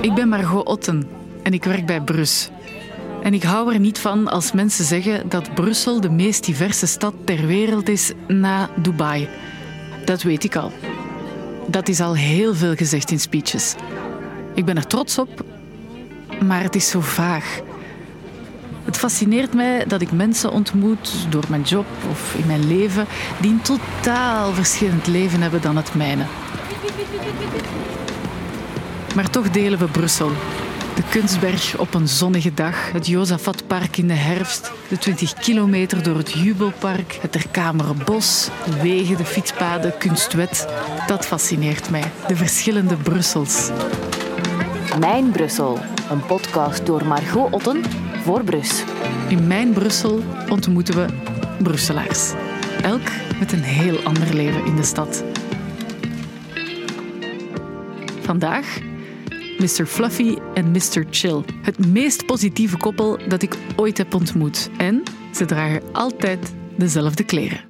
Ik ben Margot Otten en ik werk bij Brus. En ik hou er niet van als mensen zeggen dat Brussel de meest diverse stad ter wereld is na Dubai. Dat weet ik al. Dat is al heel veel gezegd in speeches. Ik ben er trots op, maar het is zo vaag. Het fascineert mij dat ik mensen ontmoet door mijn job of in mijn leven die een totaal verschillend leven hebben dan het mijne. Maar toch delen we Brussel. De Kunstberg op een zonnige dag, het Jozafatpark in de herfst, de 20 kilometer door het Jubelpark, het Terkamere Bos, de wegen, de fietspaden, Kunstwet. Dat fascineert mij, de verschillende Brussels. Mijn Brussel, een podcast door Margot Otten voor Brus. In Mijn Brussel ontmoeten we Brusselaars. Elk met een heel ander leven in de stad. Vandaag Mr. Fluffy en Mr. Chill. Het meest positieve koppel dat ik ooit heb ontmoet. En ze dragen altijd dezelfde kleren.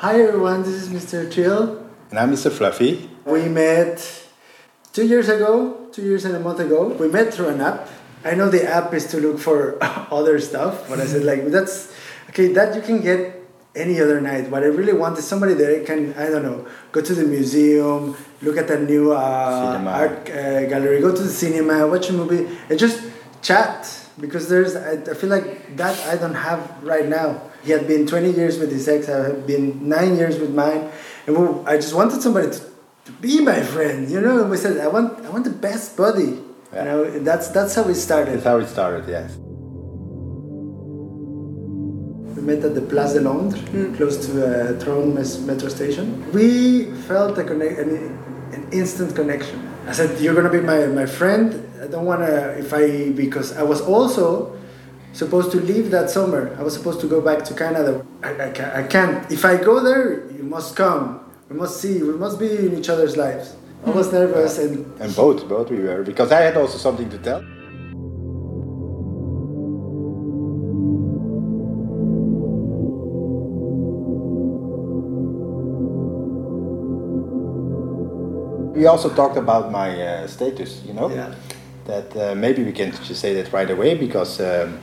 Hi everyone, this is Mr. Chill. And I'm Mr. Fluffy. We met two years ago, two years and a month ago. We met through an app. I know the app is to look for other stuff, but I said like that's okay. That you can get any other night. What I really want is somebody that can I don't know go to the museum, look at the new uh, art uh, gallery, go to the cinema, watch a movie, and just chat because there's I, I feel like that I don't have right now. He had been 20 years with his ex. I have been nine years with mine, and we, I just wanted somebody to, to be my friend. You know, and we said I want I want the best buddy. Yeah. You know, that's that's how it started. That's how it started. Yes. Met at the Place de Londres, mm. close to uh, Trône metro station. We felt a connect, an, an instant connection. I said, "You're gonna be my, my friend. I don't wanna if I because I was also supposed to leave that summer. I was supposed to go back to Canada. I, I, I can't. If I go there, you must come. We must see. We must be in each other's lives." I was nervous and and both both we were because I had also something to tell. We also talked about my uh, status, you know, yeah. that uh, maybe we can just say that right away because um,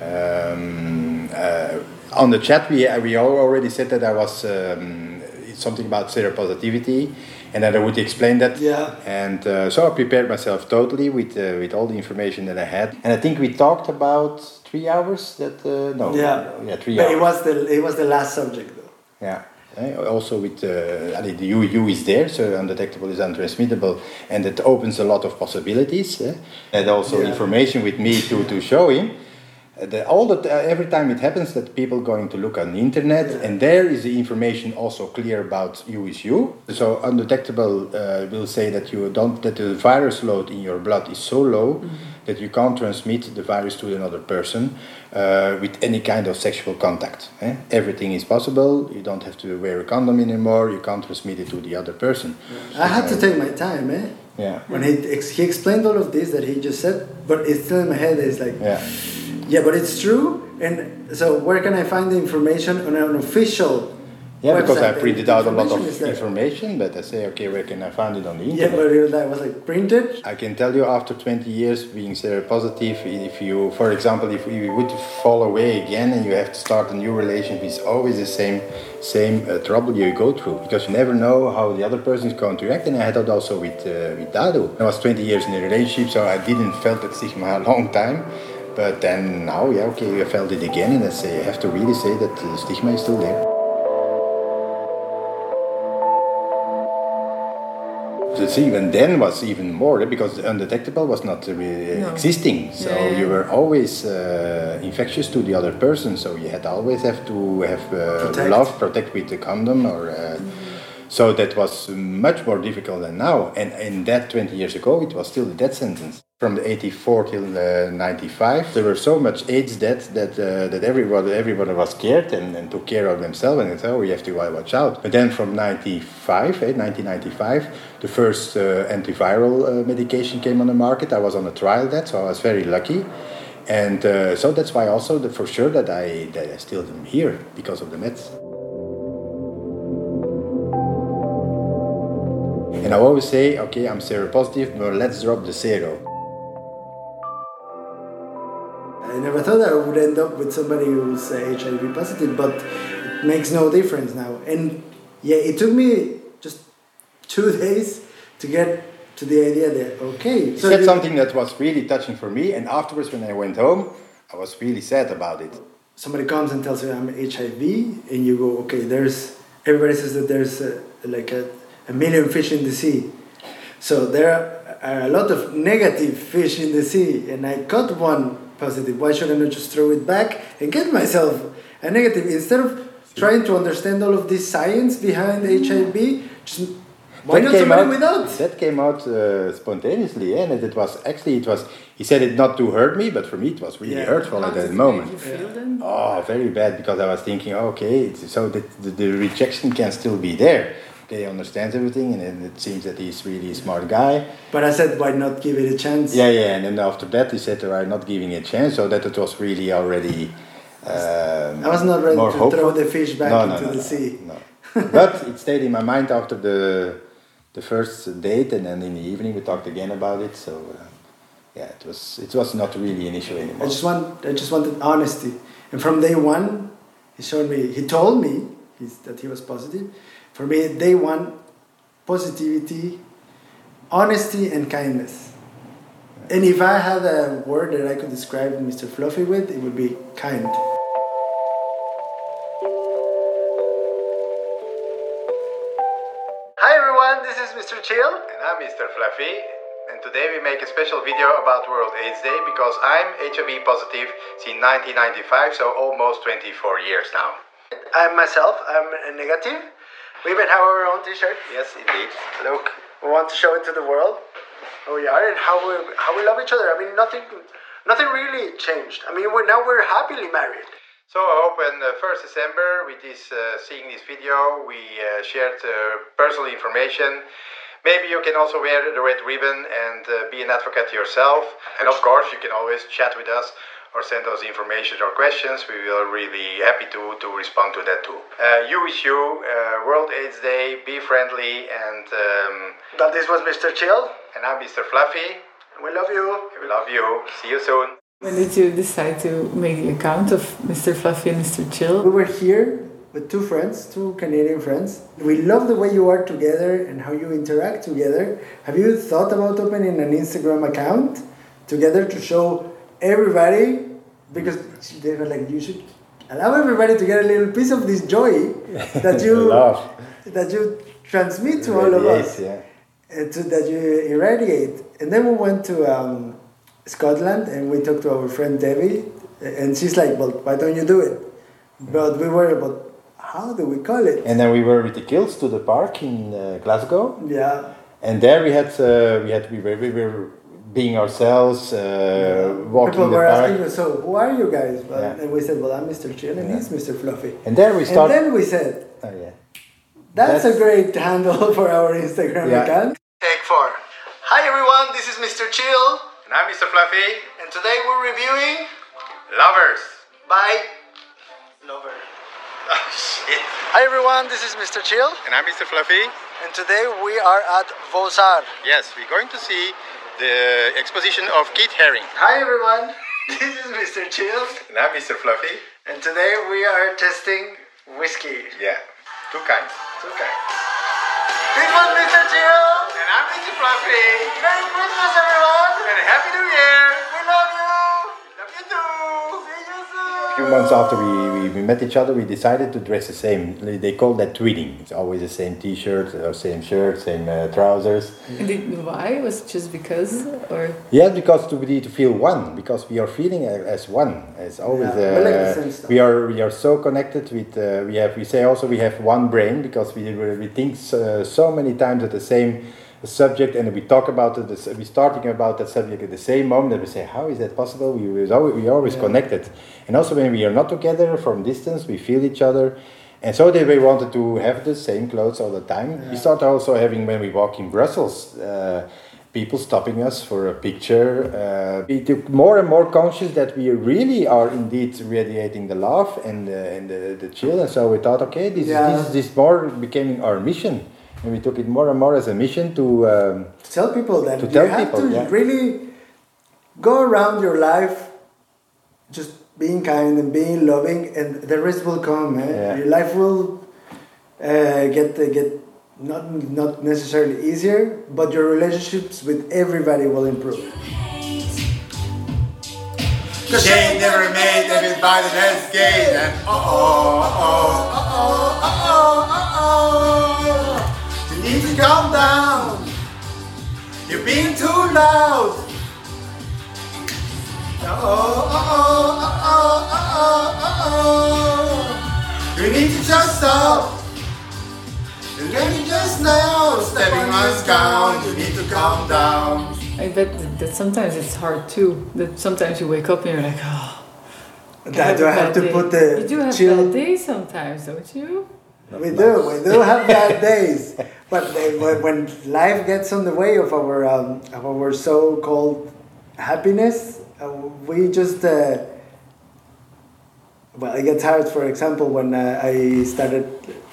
um, uh, on the chat we we all already said that I was um, something about seropositivity and that I would explain that. Yeah. And uh, so I prepared myself totally with uh, with all the information that I had, and I think we talked about three hours. That uh, no. Yeah. Yeah, three but hours. it was the it was the last subject though. Yeah. Also with uh, the UU is there, so undetectable is untransmittable, and it opens a lot of possibilities. Eh? And also Yeah. information with me to, to show him. Uh, The, all that uh, every time it happens that people going to look on the internet, Yeah. and there is the information also clear about you is you. So undetectable uh, will say that you don't that the virus load in your blood is so low that you can't transmit the virus to another person uh, with any kind of sexual contact. eh? Everything is possible. You don't have to wear a condom anymore. You can't transmit it to the other person. I had to take my time, eh? Yeah. When he ex- he explained all of this that he just said, but it's still in my head. It's like, Yeah. yeah, but it's true. And so, where can I find the information on an official? Yeah, because I printed out a lot of information, but I say, okay, where can I find it on the internet? Yeah, but it was like, was like printed. I can tell you after 20 years being seropositive, if you, for example, if you would fall away again and you have to start a new relationship, it's always the same same uh, trouble you go through because you never know how the other person is going to react. And I had that also with uh, with Dado. I was 20 years in a relationship, so I didn't felt that stigma a long time. But then now, yeah, okay, I felt it again, and I say I have to really say that the stigma is still there. The thing even then was even more eh, because undetectable was not really No. existing. So Yeah, yeah, you were always uh, infectious to the other person. So you had always have to have uh, Protect. love, protect with the condom, or uh, so that was much more difficult than now. And in that 20 years ago, it was still the death sentence. From the 84 till uh, 95, there were so much AIDS deaths that uh, that everybody everybody was scared and, and took care of themselves and said, oh, we have to watch out. But then from 95, eh, 1995, the first uh, antiviral uh, medication came on the market. I was on a trial that, so I was very lucky. And uh, so that's why also the, for sure that I that I still am here because of the meds. And I always say, okay, I'm seropositive, but let's drop the zero. Never thought I would end up with somebody who's uh, HIV positive, but it makes no difference now. And yeah, it took me just two days to get to the idea that okay. He said something that was really touching for me, and afterwards, when I went home, I was really sad about it. Somebody comes and tells you I'm HIV, and you go, okay, there's everybody says that there's a, like a, a million fish in the sea. So there are a lot of negative fish in the sea, and I caught one positive. Why should I not just throw it back and get myself a negative instead of trying to understand all of this science behind HIV? Just why that not came somebody out, without? That came out uh, spontaneously, yeah, and it was actually it was. He said it not to hurt me, but for me it was really Yeah. hurtful How at did that moment. make you feel then? Oh, very bad because I was thinking, okay, it's, so that the, the rejection can still be there. He understands everything, and then it seems that he's really a smart guy. But I said, why not give it a chance? Yeah, yeah, and then after that, he said, "I'm not giving it a chance," so that it was really already. Um, I was not ready to hopeful. throw the fish back No, into no, the no, sea. No, but it stayed in my mind after the the first date, and then in the evening we talked again about it. So uh, yeah, it was it was not really an issue anymore. I just want I just wanted honesty. And from day one, he showed me. He told me that he was positive. For me, day one, positivity, honesty, and kindness. And if I had a word that I could describe Mr. Fluffy with, it would be kind. Hi everyone, this is Mr. Chill. And I'm Mr. Fluffy, and today we make a special video about World AIDS Day because I'm HIV positive since 1995, so almost 24 years now. I'm myself, I'm a negative. We even have our own t-shirt. Yes, indeed. Look, we want to show it to the world who we are and how we how we love each other. I mean, nothing, nothing really changed. I mean, we're now we're happily married. So I hope on the 1st December, with this uh, seeing this video, we uh, shared uh, personal information. Maybe you can also wear the red ribbon and uh, be an advocate yourself. And of course, you can always chat with us or send us information or questions. We will really happy to, to respond to that too. Uh, you wish you uh, World AIDS Day. Be friendly and um, But this was Mr. Chill. and I'm Mr. Fluffy. We love you. We love you. See you soon. When did you decide to make the account of Mr. Fluffy and Mr. Chill? We were here with two friends, two Canadian friends. We love the way you are together and how you interact together. Have you thought about opening an Instagram account together to show everybody? Because they were like, you should allow everybody to get a little piece of this joy that you that you transmit to all of us, Yeah. uh, to, that you irradiate. And then we went to um, Scotland and we talked to our friend Debbie, and she's like, "Well, why don't you do it?" But we were about how do we call it? And then we were with the Kills to the park in uh, Glasgow. yeah, And there we had uh, we had we were, we were being ourselves, uh, walking people the were park, asking us, "So who are you guys?" Well, Yeah. And we said, "Well, I'm Mr. Chill and Yeah. he's Mr. Fluffy." and there we started. And then we said, oh yeah, "That's, a great handle for our Instagram Yeah. account." Take four. Hi everyone, this is Mr. Chill, and I'm Mr. Fluffy. and today we're reviewing Lovers. by Lover. Oh shit. Hi everyone, this is Mr. Chill, And I'm Mr. Fluffy. and today we are at Bozar. Yes, we're going to see the exposition of Keith Haring. Hi everyone, this is Mr. Chill, And I'm Mr. Fluffy. and today we are testing whiskey. Yeah, two kinds. Two kinds. This was Mr. Chill. And I'm Mr. Fluffy. Merry Christmas, everyone. And Happy New Year. We love you. Love you too. See you soon. A few months after we, we, we met each other, we decided to dress the same. They call that tweeting. It's always the same T-shirt, or same shirt, same uh, trousers. And did, why? Was it just because? Or Yeah, because to be to feel one, because we are feeling as one. As always, Yeah, we like uh, we are we are so connected with. Uh, we have we say also we have one brain because we we think so, so many times at the same subject and we talk about it. We starting about that subject at the same moment and we say how is that possible? We we always, we are always Yeah. connected, and also when we are not together from distance, we feel each other. And so they we wanted to have the same clothes all the time. We start also having when we walk in Brussels. Uh, people stopping us for a picture. Uh, we took more and more conscious that we really are indeed radiating the love and, uh, and the, the chill. And so we thought, okay, this, Yeah. this, this more becoming our mission. And we took it more and more as a mission to. Um, tell people that To you tell have people, to yeah. really go around your life just being kind and being loving and the rest will come man. Yeah. your life will uh, get get not not necessarily easier but your relationships with everybody will improve Cause they never made everybody that's gay. And uh oh, uh oh, uh oh, uh oh, uh oh. You need to calm down. You're being too loud. Uh oh, uh oh, uh oh, uh oh, uh oh. You need to just stop. You're getting just now, stepping us down. You need to calm down. I bet that, that sometimes it's hard too. That sometimes you wake up and you're like, oh. I that do I a have to day." put the You do have chill bad days sometimes, don't you? We do. We do have bad days, but they, when, life gets on the way of our um, of our so-called happiness, uh, we just uh, well, I get tired. For example, when uh, I started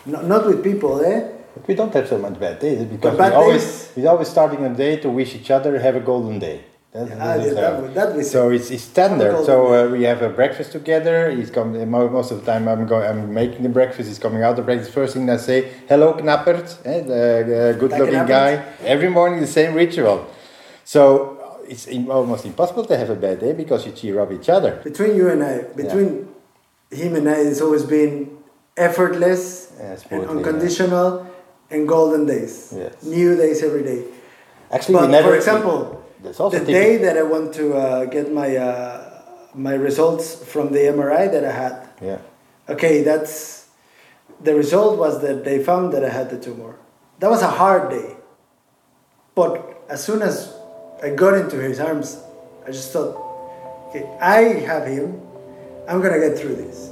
not, not with people, eh? But we don't have so much bad days because bad we always days- we're always starting a day to wish each other have a golden day. That- Ah, that is, yeah, that that we so it's, it's standard. So uh, we have a breakfast together. He's mo- most of the time. I'm going. I'm making the breakfast. He's coming out the breakfast. First thing I say, "Hello, Knappert," eh, the uh, good-looking guy. Every morning the same ritual. So uh, it's almost impossible to have a bad day because you cheer up each other. Between you and I, between him and I, it's always been effortless Yeah, and unconditional and golden days. Yes. New days every day. Actually, but we never. for example, that's also the typical. day that I want to uh, get my uh, my results from the MRI that I had. Yeah. Okay, that's the result was that they found that I had the tumor. That was a hard day. But as soon as I got into his arms, I just thought, okay, I have him. I'm gonna get through this.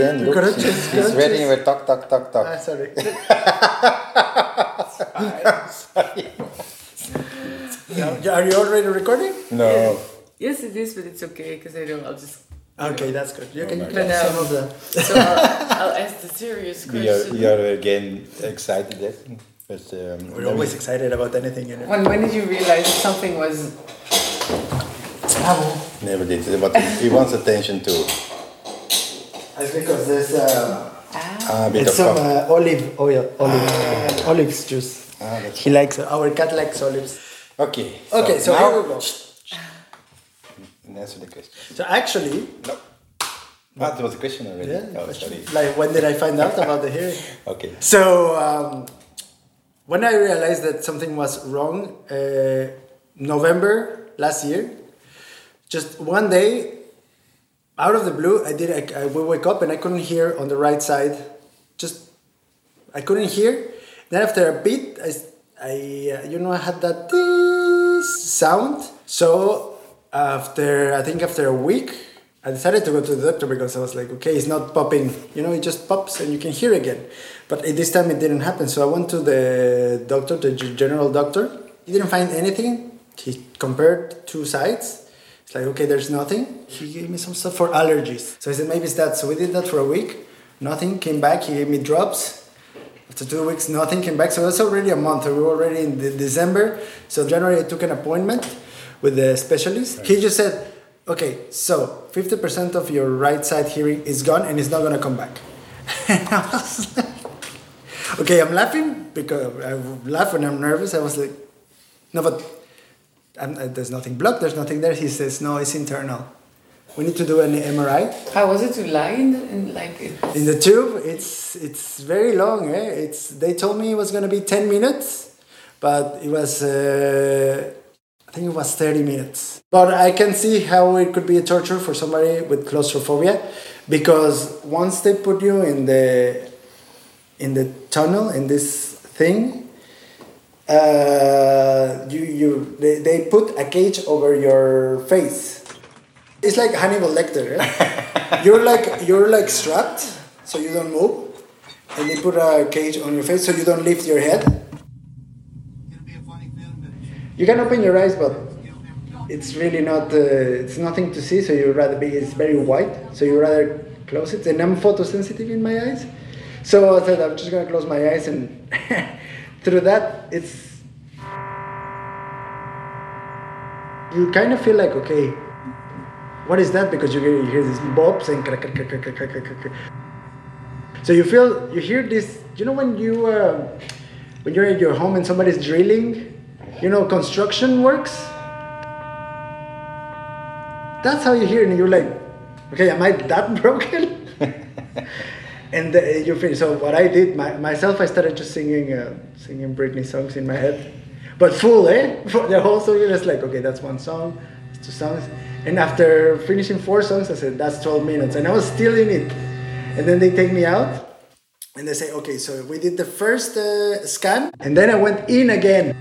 Talking again. Look, Cockroaches, he's, he's cockroaches. ready with talk, talk, talk, talk. Ah, sorry. Now, Are you already recording? No. Yes, it is, but it's okay because I know I'll just. Okay, that's good. You can But get some of the. So I'll, I'll ask the serious We are, question. we are again excited. Yes? But, um, We're always excited about anything. You know? When, when did you realize something was. never did. But he wants attention too. That's because there's uh, Ah, a bit it's some uh, olive oil, olive, olives juice. Ah, He likes our cat likes olives. Okay. Okay, so now, here we go. and answer the question. So actually, No. Ah, there was a question already. yeah, oh, question. like when did I find out about the hearing? Okay. So um, when I realized that something was wrong, uh, November last year, just one day, out of the blue, I did. I, I wake up and I couldn't hear on the right side. Just I couldn't hear. Then after a beat, I uh, you know I had that "tees" sound. So after I think after a week, I decided to go to the doctor because I was like, okay, it's not popping. You know, it just pops and you can hear again. But this time it didn't happen. So I went to the doctor, the general doctor. He didn't find anything. He compared two sides. It's like, okay, there's nothing. He gave me some stuff for allergies. So I said, maybe it's that. So we did that for a week. Nothing came back. He gave me drops. After two weeks, nothing came back. So that's already a month. We were already in de- December. So January, I took an appointment with the specialist. He just said, okay, so 50% of your right side hearing is gone and it's not going to come back. and I was like, okay, I'm laughing because I laugh when I'm nervous. I was like, no, but there's nothing blocked, there's nothing there. He says, no, it's internal. We need to do an MRI. How was it to lie in, the, in like. It, In the tube, it's it's very long. Eh? It's they told me it was gonna be ten minutes, but it was uh, I think it was thirty minutes. But I can see how it could be a torture for somebody with claustrophobia, because once they put you in the in the tunnel in this thing, uh, you you they, they put a cage over your face. It's like Hannibal Lecter. Eh? you're like you're like strapped, so you don't move, and they put a cage on your face so you don't lift your head. You can open your eyes, but it's really not. Uh, it's nothing to see. So you rather be. It's very white. So you rather close it. And I'm photosensitive in my eyes, so I said I'm just gonna close my eyes, and through that, it's. You kind of feel like okay, what is that? Because you hear, these bobs and crack, crack, crack, crack, crack, crack, crack. So you feel you hear this. You know when you uh, when you're in your home and somebody's drilling, you know construction works. That's how you hear and you're like, okay, am I that broken? and uh, you feel so. What I did my, myself, I started just singing uh, singing Britney songs in my head, but full, eh? For the whole song, it's like, okay, that's one song, two songs. And after finishing four songs, I said, that's 12 minutes. And I was still in it. And then they take me out and they say, okay, so we did the first uh, scan. And then I went in again.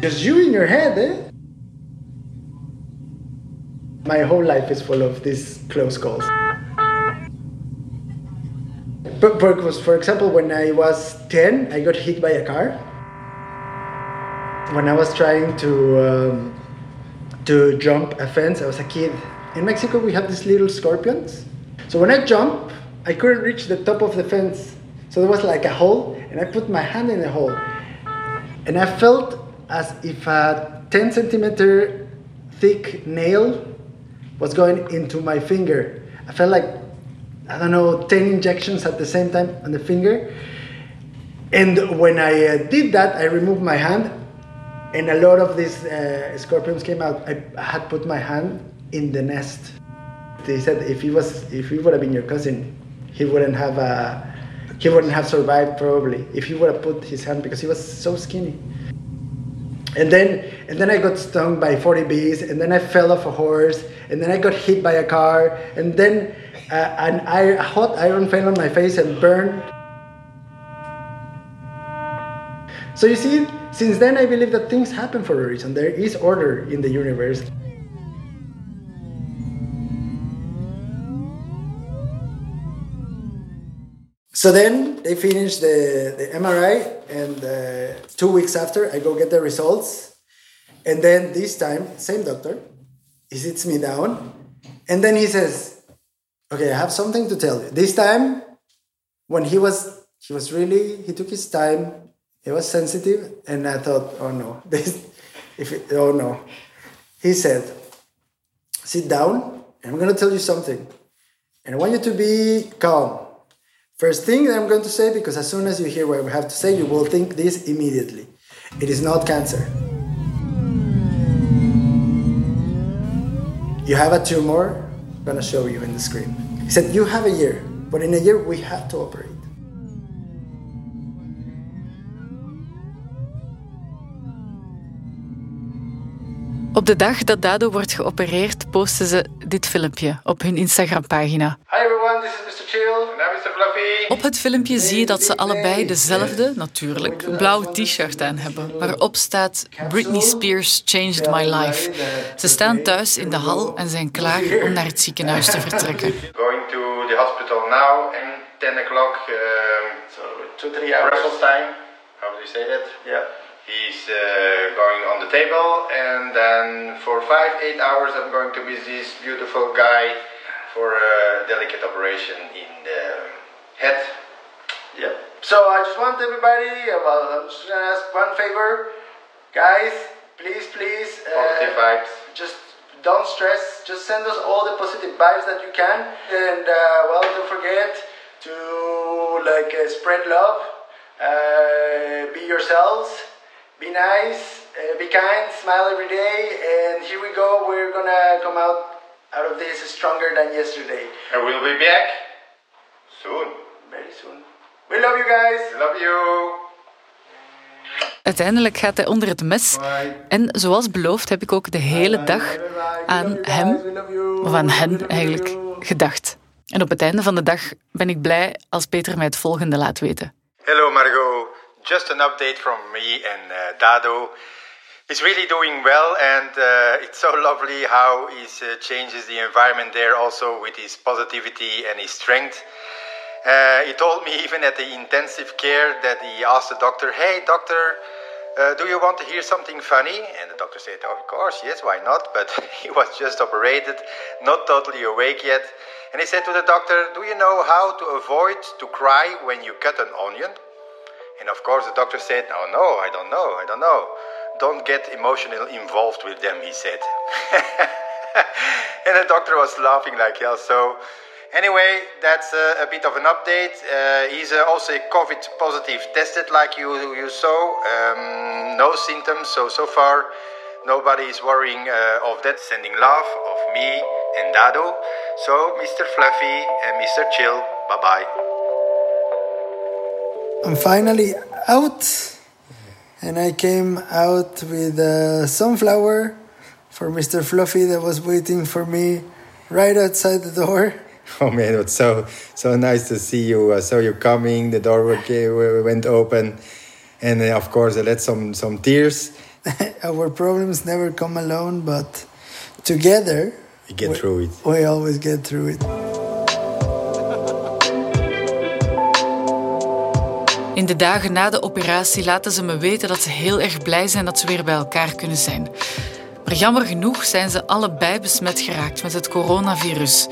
Just you in your head, eh? My whole life is full of these close calls. Because, for example, when I was 10, I got hit by a car. When I was trying to um, to jump a fence. I was a kid. In Mexico, we have these little scorpions. So when I jump, I couldn't reach the top of the fence. So there was like a hole, and I put my hand in the hole. And I felt as if a 10 centimeter thick nail was going into my finger. I felt like, I don't know, 10 injections at the same time on the finger. And when I uh, did that, I removed my hand and a lot of these uh, scorpions came out. I had put my hand in the nest. They said if he was, if he would have been your cousin, he wouldn't have, uh, he wouldn't have survived probably if he would have put his hand because he was so skinny. And then, and then I got stung by 40 bees, and then I fell off a horse, and then I got hit by a car, and then uh, an hot iron fell on my face and burned. So you see, since then I believe that things happen for a reason. There is order in the universe. So then they finish the, the MRI, and uh, two weeks after, I go get the results. And then this time, same doctor, he sits me down, and then he says, "Okay, I have something to tell you." This time, when he was he was really he took his time, he was sensitive, and I thought, "Oh no, this if it, oh no," he said, "Sit down, and I'm gonna tell you something, and I want you to be calm." First thing that I'm going to say, because as soon as you hear what I have to say, you will think this immediately. It is not cancer. You have a tumor, I'm gonna show you in the screen. He said, You have a year, but in a year we have to operate. Op de dag dat Dado wordt geopereerd, posten ze dit filmpje op hun Instagram-pagina. Hi everyone, this is Mr. Chill. And Mr. Fluffy. Op het filmpje zie je dat ze allebei dezelfde, natuurlijk, blauwe t-shirt aan hebben, waarop staat Britney Spears changed my life. Ze staan thuis in de hal en zijn klaar om naar het ziekenhuis te vertrekken. Going to the hospital now and 10 o'clock um, So two, three hours. Brussels time. How do you say that? Yeah. He's uh, going on the table, and then for five, eight hours, I'm going to be this beautiful guy for a delicate operation in the head. Yep. So I just want everybody, uh, well, I'm just gonna ask one favor. Guys, please, please. uh, Positive vibes. Just don't stress. Just send us all the positive vibes that you can. And, uh, well, don't forget to, like, uh, spread love. Uh, be yourselves. Be nice. Uh, be kind. Smile every day. And here we go. We're gonna come out out of this stronger than yesterday. And we'll be back soon. Very soon. We love you guys. Love you. Uiteindelijk gaat hij onder het mes. En zoals beloofd heb ik ook de hele dag aan hem, of aan hen eigenlijk, gedacht. En op het einde van de dag ben ik blij als Peter mij het volgende laat weten. Hello, Margot. Just an update from me and uh, Dado. He's really doing well, and uh, it's so lovely how he uh, changes the environment there also with his positivity and his strength. Uh, he told me even at the intensive care that he asked the doctor, Hey, doctor, uh, do you want to hear something funny? And the doctor said, Of course, yes, why not? But he was just operated, not totally awake yet. And he said to the doctor, Do you know how to avoid to cry when you cut an onion? And of course, the doctor said, Oh, no, I don't know, I don't know. Don't get emotionally involved with them, he said. and the doctor was laughing like hell. So, Anyway, that's uh, a bit of an update. Uh, he's uh, also COVID positive tested, like you you saw. Um, no symptoms, so so far nobody is worrying uh, of that. Sending love of me and Dado. So, Mr. Fluffy and Mr. Chill, bye bye. I'm finally out, and I came out with a sunflower for Mr. Fluffy that was waiting for me right outside the door. Oh man, it was so so nice to see you. I saw you coming. The door went open, and uh, of course, I let some some tears. Our problems never come alone, but together we get through it. We always get through it. In de dagen na de operatie laten ze me weten dat ze heel erg blij zijn dat ze weer bij elkaar kunnen zijn. Maar jammer genoeg zijn ze allebei besmet geraakt met het coronavirus.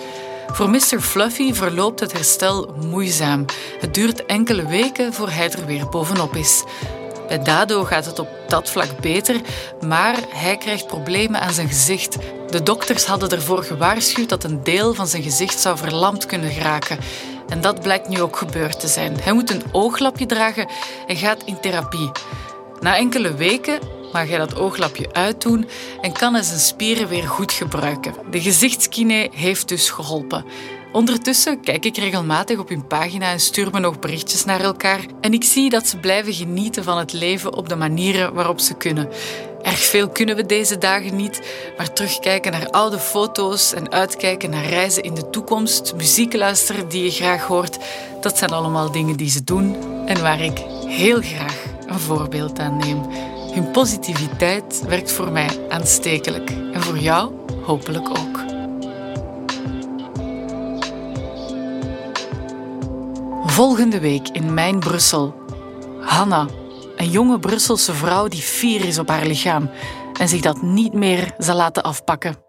Voor Mr. Fluffy verloopt het herstel moeizaam. Het duurt enkele weken voor hij er weer bovenop is. Bij Dado gaat het op dat vlak beter, maar hij krijgt problemen aan zijn gezicht. De dokters hadden ervoor gewaarschuwd dat een deel van zijn gezicht zou verlamd kunnen geraken. En dat blijkt nu ook gebeurd te zijn. Hij moet een ooglapje dragen en gaat in therapie. Na enkele weken mag hij dat ooglapje uitdoen en kan hij zijn spieren weer goed gebruiken. De gezichtskine heeft dus geholpen. Ondertussen kijk ik regelmatig op hun pagina en stuur me nog berichtjes naar elkaar. En ik zie dat ze blijven genieten van het leven op de manieren waarop ze kunnen. Erg veel kunnen we deze dagen niet, maar terugkijken naar oude foto's en uitkijken naar reizen in de toekomst, muziek luisteren die je graag hoort, dat zijn allemaal dingen die ze doen en waar ik heel graag een voorbeeld aan neem. Hun positiviteit werkt voor mij aanstekelijk en voor jou hopelijk ook. Volgende week in Mijn Brussel. Hanna, een jonge Brusselse vrouw die fier is op haar lichaam en zich dat niet meer zal laten afpakken.